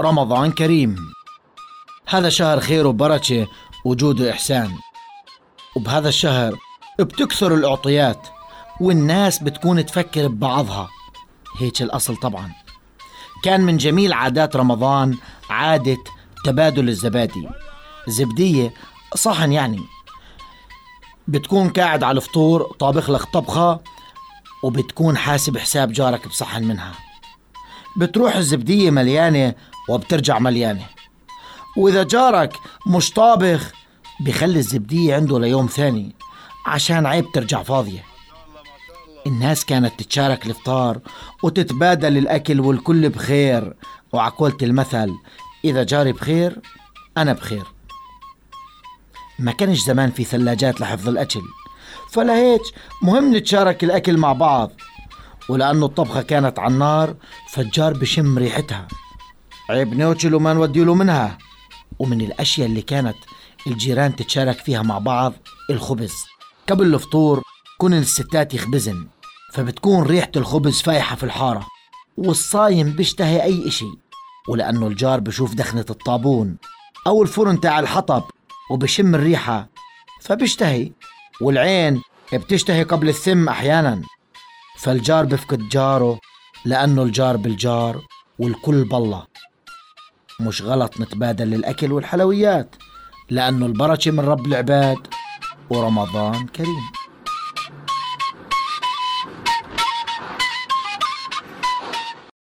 رمضان كريم. هذا شهر خير وبركة وجود وإحسان. وبهذا الشهر بتكثر الأعطيات والناس بتكون تفكر ببعضها. هيك الأصل طبعا. كان من جميل عادات رمضان عادة تبادل الزبادي. زبدية صحن يعني. بتكون قاعد على الفطور طابخ لك طبخة وبتكون حاسب حساب جارك بصحن منها. بتروح الزبدية مليانة وبترجع مليانة. وإذا جارك مش طابخ بخلي الزبدية عنده ليوم ثاني عشان عيب ترجع فاضية. الناس كانت تتشارك الإفطار وتتبادل الأكل والكل بخير. وعقولة المثل إذا جاري بخير أنا بخير. ما كانش زمان في ثلاجات لحفظ الأكل فلهيك مهم نتشارك الأكل مع بعض. ولأنه الطبخة كانت على النار فالجار بشم ريحتها. عيب نوتشل وما نودي له منها. ومن الأشياء اللي كانت الجيران تتشارك فيها مع بعض الخبز. قبل الفطور كون الستات يخبزن فبتكون ريحة الخبز فايحة في الحارة والصايم بيشتهي أي إشي. ولأنه الجار بشوف دخنة الطابون أو الفرن تاع الحطب وبشم الريحة فبيشتهي. والعين بتشتهي قبل الثم أحيانا. فالجار بفقد جاره لأنه الجار بالجار والكل بالله. مش غلط نتبادل الأكل والحلويات لأنه البركة من رب العباد ورمضان كريم.